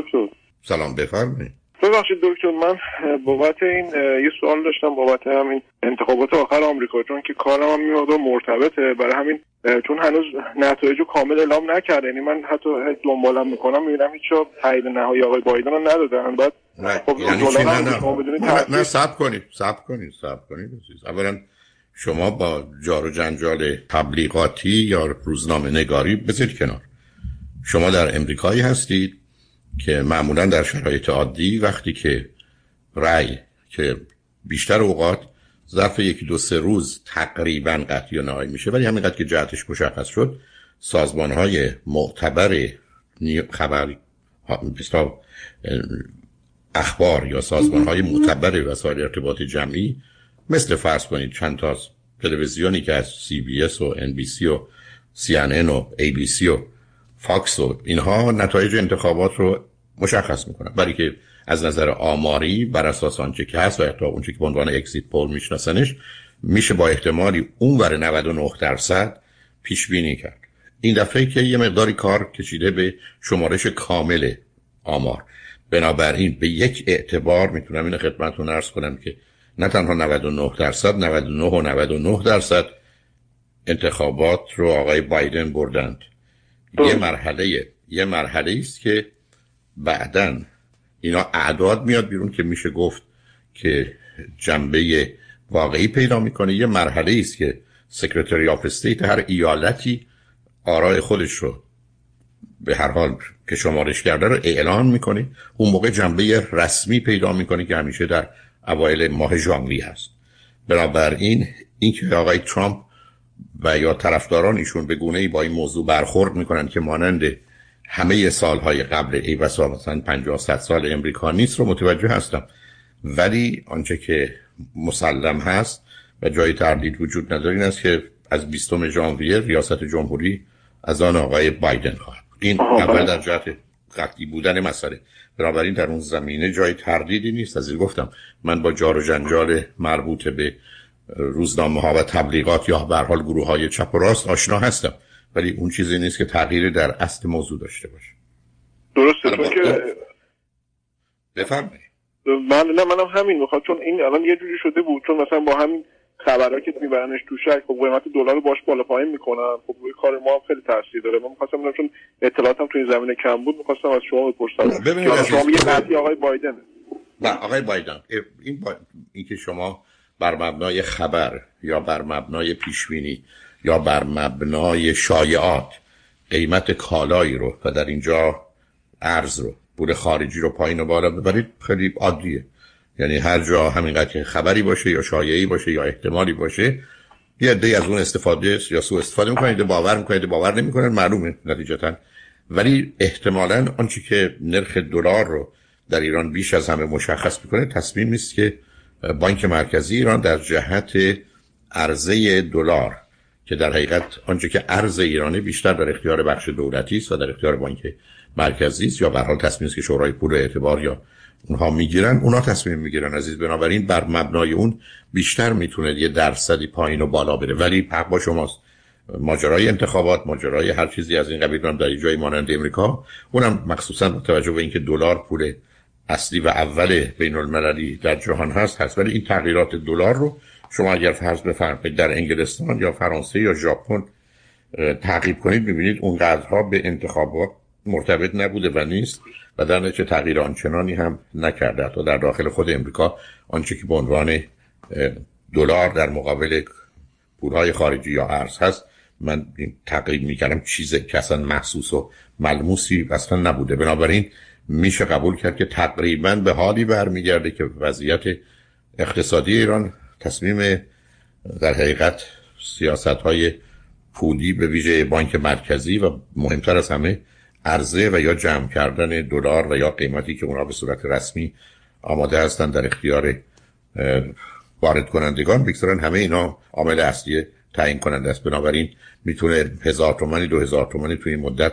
دکتر. سلام بفرمایید. ببخشید دکتر من بابت این یه سوال داشتم بابت همین انتخابات آخر آمریکا چون که کارم هم میاد مرتبطه. برای همین چون هنوز نتایج کامل اعلام نکرده. یعنی من حتی دنبالم می‌کنم می‌بینم هیچ تایید نهایی آقای بایدن رو ندادن. بعد نه خب یعنی چی؟ نه نه, نه سب کنید سب کنید سب کنید اولا شما با جار و جنجال تبلیغاتی یا روزنامه نگاری بذارید کنار. شما در امریکایی هستید. که معمولا در شرایط عادی وقتی که رأی که بیشتر اوقات ظرف یکی دو سه روز تقریبا قطعی و نهایی میشه ولی همینقدر که جهتش مشخص شد سازمان های معتبر خبر اخبار یا سازمان های معتبر وسایل ارتباط جمعی مثل فرض کنید چند تا تلویزیونی که از سی بی اس و ان بی سی و سی ان ان و ای بی سی و فاکس و اینها نتایج انتخابات رو مشخص می‌کنن. برای که از نظر آماری بر اساس آنچه که هست و حتی اونچه که به عنوان exit poll میشناسنش میشه با احتمالی اونور 99 درصد پیش بینی کرد. این دفعه که یه مقداری کار کشیده به شمارش کامل آمار. بنابراین به یک اعتبار می‌تونم این خدمتتون عرض کنم که نه تنها 99 درصد 99 و 99 درصد انتخابات رو آقای بایدن بردند. یه مرحله یه مرحله است که بعدا اینا اعداد میاد بیرون که میشه گفت که جنبه واقعی پیدا می‌کنه. یه مرحله است که secretary of state هر ایالتی آرای خودش رو به هر حال که شمارش کرده رو اعلان می‌کنه. اون موقع جنبه رسمی پیدا می‌کنه که همیشه در اوایل ماه ژانویه هست. بنابراین اینکه آقای ترامپ و یا طرفداران ایشون به گونه ای با این موضوع برخورد می‌کنن که مانند همه سالهای قبل ای بسا مثلا 50 سال امریکا نیست رو متوجه هستم. ولی آنچه که مسلم هست و جای تردید وجود نداره این است که از 20 ژانویه ریاست جمهوری از آن آقای بایدن خواهد این اول بله. در جهت قطعی بودن مسئله. بنابراین در اون زمینه جای تردیدی نیست. از این گفتم من با جار و جنجال مربوط به روزنامه ها و تبلیغات یا به حال گروه های چپ و راست آشنا هستم. ولی اون چیزی نیست که تغییری در اصل موضوع داشته باشه. درسته چون که بفرمایید. من نه منم همین. می‌خواد چون این الان یه جوری شده بود چون مثلا با همین خبرها که میبرنش تو شک خب قیمت دلار باش بالا پایین می‌کنن. خب روی کار ما هم خیلی تاثیر داره. من می‌خواستم بدونم چون اطلاعاتم تو این زمینه کم بود می‌خواستم از شما بپرسم. ببینید شما یه آقای بایدن نه آقای بایدن این با... این که شما بر مبنای خبر یا بر مبنای پیشبینی یا بر مبنای شایعات. قیمت کالایی رو و در اینجا ارز رو پول خارجی رو پایین و بالا ببرید خیلی عادیه. یعنی هر جا همینقدر که خبری باشه یا شایعی باشه یا احتمالی باشه یه عده از اون استفاده یا سو استفاده می‌کنید باور می‌کنید باور نمی‌کنن معلومه نتیجتا. ولی احتمالا آنچه که نرخ دلار رو در ایران بیش از همه مشخص می‌کنه تصمیم نیست که بانک مرکزی ایران در جهت عرضه دلار که در حقیقت آنچه که ارز ایرانی بیشتر در اختیار بخش دولتی است و در اختیار بانک مرکزی است یا به حال تصمیم است که شورای پول اعتبار یا اونها می‌گیرن اونها تصمیم می‌گیرن. عزیز بنابراین بر مبنای اون بیشتر می‌تونه یه درصدی پایین و بالا بره. ولی حق با شماست. ماجرای انتخابات ماجرای هر چیزی از این قبیل هم در جای مانند امریکا اونم مخصوصا با توجه به اینکه دلار پول اصلی و اول بین المللی در جهان هست هست. ولی این تغییرات دلار رو شما اگر فرض بفرمایید در انگلستان یا فرانسه یا ژاپن تعقیب کنید می‌بینید اون قدرها به انتخابات مرتبط نبوده و نیست و در نتیجه تغییر آنچنانی هم نکرده. تا در داخل خود امریکا آنچه که به عنوان دلار در مقابل پولهای خارجی یا ارز هست من تقریب می‌کردم. چیز اصلا محسوس و ملموسی اصلا نبوده. بنابراین میشه قبول کرد که تقریبا به حالی برمیگرده که وضعیت اقتصادی ایران تصمیم در حقیقت سیاست های پولی به ویژه بانک مرکزی و مهمتر از همه عرضه و یا جمع کردن دلار و یا قیمتی که اونا به صورت رسمی آماده هستند در اختیار وارد کنندگان بگذارن. همه اینا عامل اصلی تعیین کننده است. بنابراین می‌تونه هزار تومانی دو هزار تومانی توی این مدت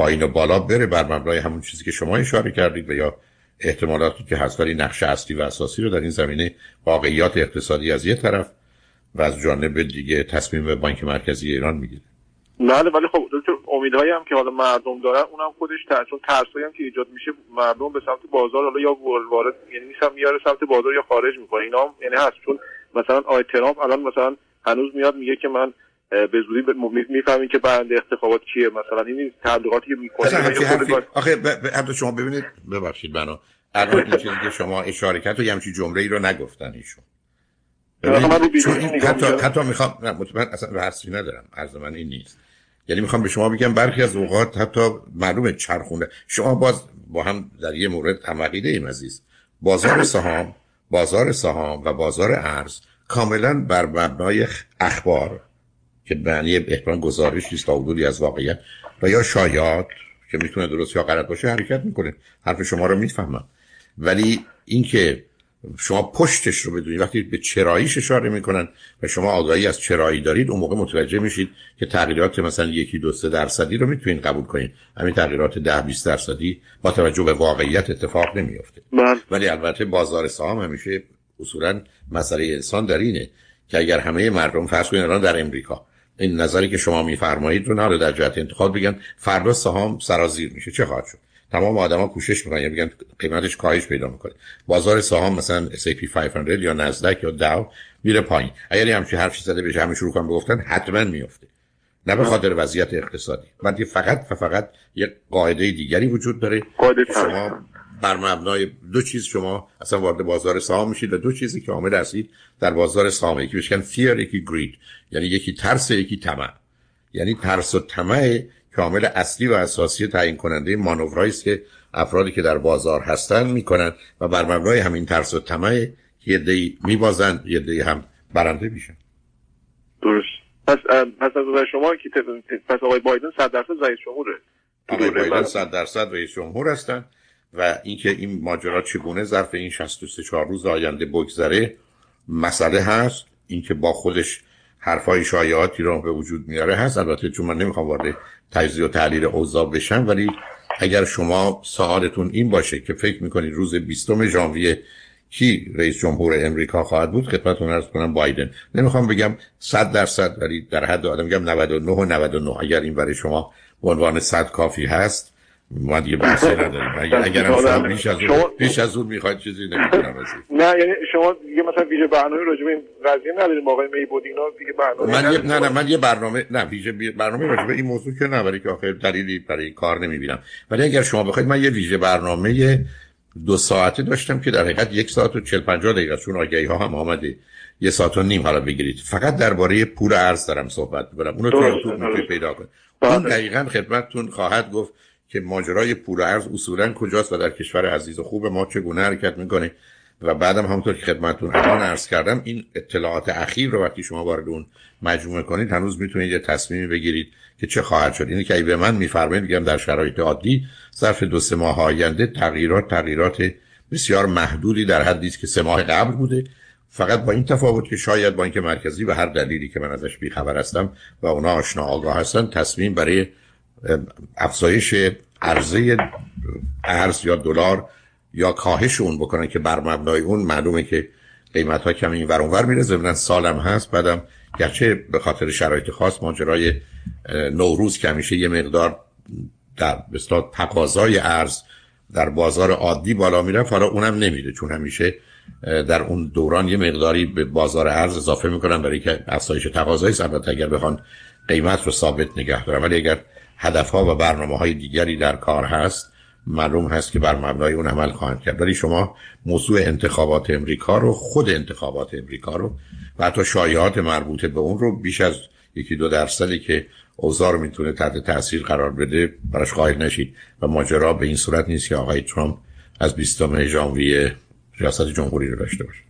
پایین و بالا بره بر مبنای همون چیزی که شما اشاره کردید و یا احتمالاتی که هست. ولی نقش اصلی و اساسی رو در این زمینه واقعیات اقتصادی از یه طرف و از جانب دیگه تصمیم بانک مرکزی ایران می‌گیره. بله ولی خب امیدهایی هم که حالا مردم دارن اونم خودش تر چون ترسایی هم که ایجاد میشه مردم به سمت بازار حالا یا وارد یعنی نیستم میاره سمت بازار یا خارج می‌کنه. اینا هم یعنی هست. چون مثلا آی ترامپ الان مثلا هنوز میاد میگه که من به زودی می‌فهمیم که برنده انتخابات کیه. مثلا این تبلیغاتی که می‌کنه آخه ب... شما ببینید ببخشید بنا الان این چیزی که شما اشاره کرد و یه همچین جمله ای رو نگفتن ایشون. حتی حتی می‌خوام نه مطمئن اصلا حرفی ندارم. عرض من این نیست. یعنی می‌خوام به شما بگم برخی از اوقات حتی معلومه چرخونده. شما باز با هم در یه مورد هم ایم عزیز. بازار سهام بازار سهام و بازار ارز کاملا بر مبنای اخبار که معنی احتمال گزارش نیست تا حدودی از واقعیت. و یا شایعات که می‌تونه درست یا غلط باشه حرکت می‌کنه. حرف شما رو می‌فهمم. ولی اینکه شما پشتش رو بدونید وقتی به چراییش اشاره می‌کنن و شما آگاهی از چرایی دارید اون موقع متوجه میشید که تغییرات مثلا یکی دو سه درصدی رو می‌تونید قبول کنید همین تغییرات ده 20 درصدی با توجه به واقعیت اتفاق نمیافته. بله. ولی البته بازار سهام همیشه اصولا مسئله انسان در اینه که اگر همه مردم فرض کنید الان در امریکا این نظری که شما میفرمایید رو نه در جهت انتخاب بگن فردا سهام سرازیر میشه. چه خواهد شد؟ تمام آدما کوشش می‌کنن یا بگن قیمتش کاهش پیدا می‌کنه. بازار سهام مثلا S&P 500 یا نزدک یا داو میره پایین. اگر همچین حرفی زده بشه همه شروع کنن بگفتن حتما میفته نه به خاطر وضعیت اقتصادی. بعد فقط و فقط یک قاعده دیگری وجود داره. قاعده شما بر مبنای دو چیز شما اصلا وارد بازار سهام میشید و دو چیزی که عامل هستید در بازار سهام یکی بشکن فیر یکی گرید یعنی یکی ترس یکی طمع. یعنی ترس و طمع کامل اصلی و اساسی تعیین کننده مانورایی است که افرادی که در بازار هستن می‌کنن و بر مبنای همین ترس و طمع یه دی میبازن یه دی هم برنده میشن. درست. پس پس از شما که پس آقای بایدن 100 درصد رئیس جمهوره. آقای بایدن 100 درصد رئیس جمهور هستن. و اینکه این ماجرا چگونه ظرف این 63 4 روز آینده بگذره مسئله هست. اینکه با خودش حرفای شایعاتی رو به وجود میاره هست. البته چون من نمی‌خوام وارد تجزیه و تحلیل اوضاع بشم ولی اگر شما سوالتون این باشه که فکر می‌کنید روز 20 ژانویه کی رئیس جمهور امریکا خواهد بود خدمتتون عرض کنم بایدن. نمی‌خوام بگم 100 درصد ولی در حد آدم میگم 99 و 99 اگر این برای شما به عنوان 100 کافی هست ما دیگه بحثی نداریم اگر هم شما بیش از اون بیش از اون می‌خواید چیزی نمی‌تونم نه یعنی شما دیگه مثلا ویژه برنامه راجع به این قضیه نداریم آقای میبود اینا دیگه برنامه من یه نه نه من یه برنامه نه ویژه برنامه راجع به این موضوع که نه ولی که آخر دلیلی برای این کار نمی‌بینم. ولی اگر شما بخواید من یه ویژه برنامه دو ساعته داشتم که در حقیقت یک ساعت و 40 50 دقیقه چون آگهی ها هم آمده. یه ساعت و نیم حالا بگیرید. فقط درباره پول ارز دارم صحبت می‌کنم. اونو تو پیدا کنید. اون دقیقاً خدمتتون خواهد گفت که ماجرای پول ارز اصولا کجاست و در کشور عزیز و خوب ما چگونه حرکت می‌کنه. و بعدم همونطور که خدمتتون الان عرض کردم این اطلاعات اخیر رو وقتی شما وارد اون مجموعه کنید هنوز می‌تونید یه تصمیمی بگیرید که چه خواهد شد. اینی که ای به من میفرمایید میگم در شرایط عادی ظرف دو سه ماه آینده تغییرات تغییرات بسیار محدودی در حدی است که سه ماه قبل بوده. فقط با این تفاوت که شاید بانک مرکزی و هر دلیلی که من ازش بیخبر هستم و اونا آشنا آگاه هستن تصمیم برای افزایش عرضه ارز یا دلار یا کاهش اون بکنن که بر مبنای اون معلومه که قیمت ها کمی ور اونور میره. ضمن سالم هست. بعدم گرچه به خاطر شرایط خاص ماجرای نوروز که همیشه یه مقدار در بسیار تقاضای ارز در بازار عادی بالا میره حالا اونم نمیره. چون همیشه در اون دوران یه مقداری به بازار ارز اضافه می‌کنن برای که افزایش تقاضای البته اگر بخوان قیمت رو ثابت نگه دارن. ولی اگر هدفها و برنامه های دیگری در کار هست. معلوم هست که بر مبنای اون عمل خواهند کرد. ولی شما موضوع انتخابات امریکا رو خود انتخابات امریکا رو و حتی شایعات مربوطه به اون رو بیش از یکی دو درصدی که اوضاع رو می‌تونه تحت تاثیر قرار بده براش قائل نشید. و ماجرا به این صورت نیست که آقای ترامپ از 20 ژانویه ریاست جمهوری رو داشته باشه.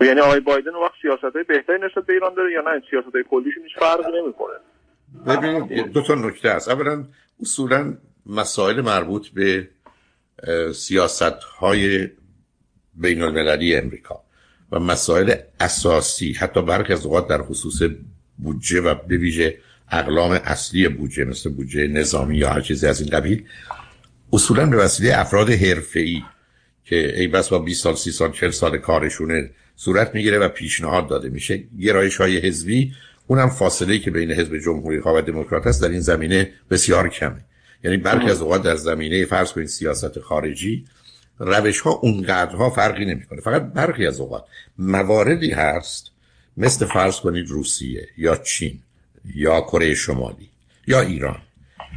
یعنی آقای بایدن وقت سیاست های بهتری نسبت به ایران داره یا نه؟ سیاست های کلیشون هیچ فرقی نمی‌کنه. ببینید دو تا نکته است اولا اصولا مسائل مربوط به سیاست های بین المللی امریکا و مسائل اساسی حتی برخی از اوقات در خصوص بودجه و به اقلام اصلی بودجه مثل بودجه نظامی یا هر چیزی از این قبیل اصولا به وسیله افراد حرفه‌ای که ای بس با 20 سال 30 سال 40 سال کارشونه صورت می‌گیره و پیشنهاد داده میشه. گرایش های حزبی اونم فاصله که بین حزب جمهوری خواه و دموکرات است در این زمینه بسیار کمه. یعنی برخی از اوقات در زمینه فرض کنید سیاست خارجی روش ها اونقدرها فرقی نمی‌کنه. فقط برخی از اوقات مواردی هست مثل فرض کنید روسیه یا چین یا کره شمالی یا ایران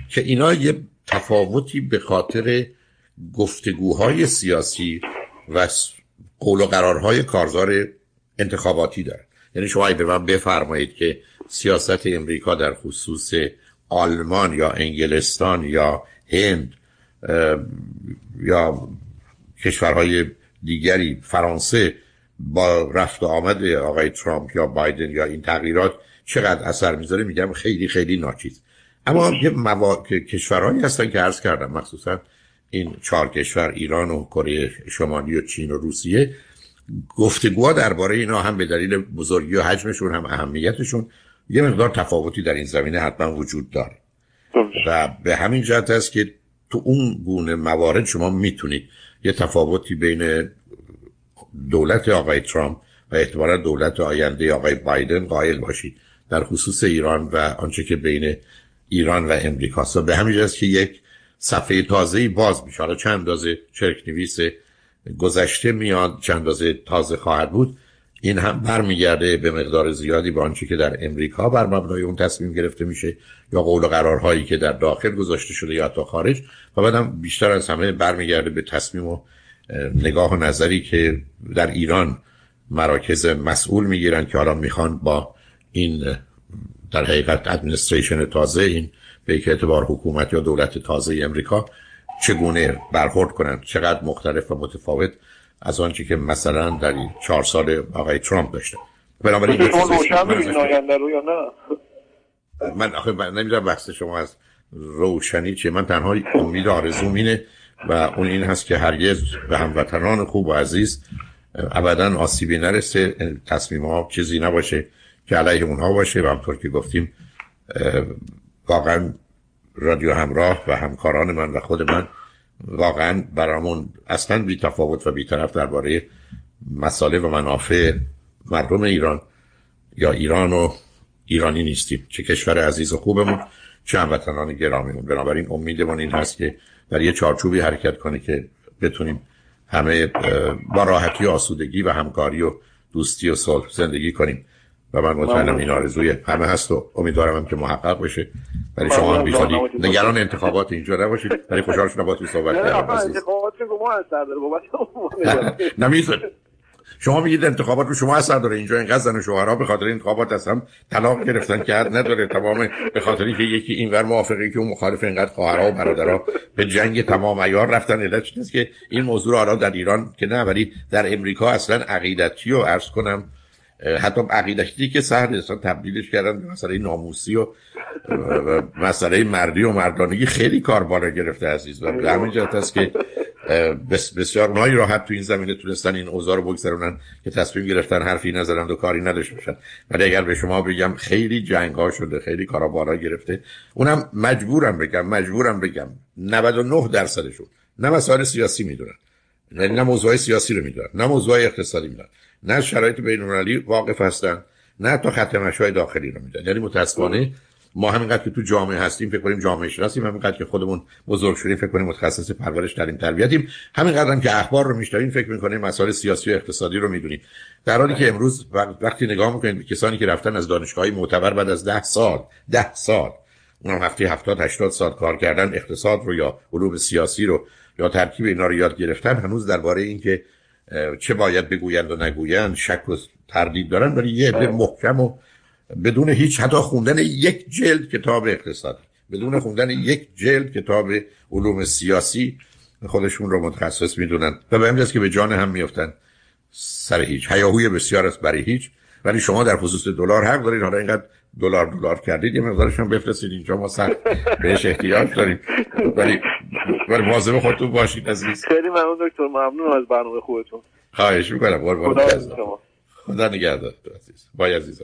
که اینا یه تفاوتی به خاطر گفتگوهای سیاسی و قول و قرارهای کارزار انتخاباتی داره یعنی شما به من بفرمایید که سیاست امریکا در خصوص آلمان یا انگلستان یا هند یا کشورهای دیگری فرانسه با رفت آمد آقای ترامپ یا بایدن یا این تغییرات چقدر اثر می‌ذاره؟ میگم خیلی خیلی ناچیز. اما یه موا... کشورهایی هستن که عرض کردم مخصوصا این چهار کشور ایران و کره شمالی و چین و روسیه. گفتگوها درباره اینا هم به دلیل بزرگی و حجمشون هم اهمیتشون یه مقدار تفاوتی در این زمینه حتما وجود داره. و به همین جهت است که تو اون گونه موارد شما می‌تونید یه تفاوتی بین دولت آقای ترامپ و احتمالا دولت آینده آقای بایدن قائل باشید. در خصوص ایران و آنچه که بین ایران و امریکا به همین جهت که یک صفحه تازه باز میشه. حالا چند اندازه چرک نویس گذشته میاد چند اندازه تازه خواهد بود این هم برمیگرده به مقدار زیادی به آنچه که در امریکا بر مبنای اون تصمیم گرفته میشه یا قول و قرارهایی که در داخل گذاشته شده یا تا خارج و بعدم بیشتر از همه برمیگرده به تصمیم و نگاه و نظری که در ایران مراکز مسئول می‌گیرن که حالا می‌خوان با این در حقیقت ادمنستریشن تازه این به اعتبار حکومت یا دولت تازه امریکا چگونه برخورد کنند چقدر مختلف و متفاوت از آنچه که مثلا در این چهار سال آقای ترامپ داشته. بنابراین نه؟ من آخه نمی‌دونم بحث شما از روشنی چیه. من تنها امید آرزوم اینه و اون این هست که هرگز به هموطنان خوب و عزیز ابدا آسیبی نرسه. تصمیم ها چیزی نباشه که علیه اونها باشه و همطور که گفتیم واقعا رادیو همراه و همکاران من و خود من واقعا برامون اصلا بی تفاوت و بی طرف درباره مساله و منافع مردم ایران یا ایران و ایرانی نیستیم. چه کشور عزیز و خوبمون چه هموطنان گرامیمون. بنابراین امیدمون این هست که در یه چارچوبی حرکت کنه که بتونیم همه با راحتی و آسودگی و همکاری و دوستی و صلح زندگی کنیم. و من مطمئنم این آرزوی همه هست و امیدوارم هم که محقق بشه. برای شما هم بیخوادی نگران انتخابات اینجا نباشید. برای خوشحال شدم با تو صحبت کردم. اثر داره شما میگید انتخابات رو شما اثر داره. اینجا اینقدر زن شوهرها به خاطر انتخابات از هم طلاق گرفتن که نداره. تمام به خاطر که یکی اینور موافقه که اون مخالف اینقدر خواهرها و برادرها به جنگ تمام عیار رفتن. علت چیزی که این موضوع حالا در ایران که نه ولی در امریکا اصلا عقیدتی و عرض کنم. حتی عقیدتی که سهر اصلا تبدیلش کردن به مسئله ناموسی و مسئله مردی و مردانگی خیلی کار بالا گرفته عزیز. و به همین جهت است که بسیار اونایی راحت تو این زمینه تونستن این اوضاع رو بگذرونن که تصمیم گرفتن حرفی نزدن و کاری نداشته باشن. ولی اگر به شما بگم خیلی جنگ ها شده خیلی کارا بالا گرفته اونم مجبورم بگم مجبورم بگم. 99 درصدشون نه مسائل سیاسی می‌دونن نه موضوع سیاسی رو می‌دونن نه موضوع اقتصادی می‌دونن. نه شرایط بین واقف هستن نه تا خط های داخلی رو میدن. یعنی متاسفانه ما همینقدر که تو جامعه هستیم فکر کنیم جامعه شناسیم همینقدر که خودمون بزرگ شدیم فکر کنیم متخصص پرورش در این تربیتیم. همینقدر هم که اخبار رو میشنویم فکر می‌کنیم مسائل سیاسی و اقتصادی رو می‌دونیم. در حالی که امروز وقتی نگاه می‌کنید کسانی که رفتن از دانشگاهی معتبر بعد از ده سال ده سال اونم هفته 70 80 سال کار کردن اقتصاد رو یا علوم سیاسی رو یا ترکیب اینا رو یاد گرفتن هنوز درباره اینکه چه باید بگویند و نگویند شک و تردید دارن ولی یه عده محکم و بدون هیچ حتی خوندن یک جلد کتاب اقتصاد بدون خوندن یک جلد کتاب علوم سیاسی خودشون رو متخصص می‌دونن. و به همین که به جان هم میفتن سر هیچ. هیاهوی بسیار است برای هیچ. ولی شما در خصوص دلار حق دارید. حالا اینقدر دلار دلار کردید یه مقدارش هم بفرستید اینجا ما سر بهش احتیاج داریم. ولی ولی مواظب خودتون باشید عزیز. خیلی ممنون دکتر. ممنون از برنامه خوبتون. خواهش می‌کنم. قربان خدا نگهدار عزیز. بای عزیزم.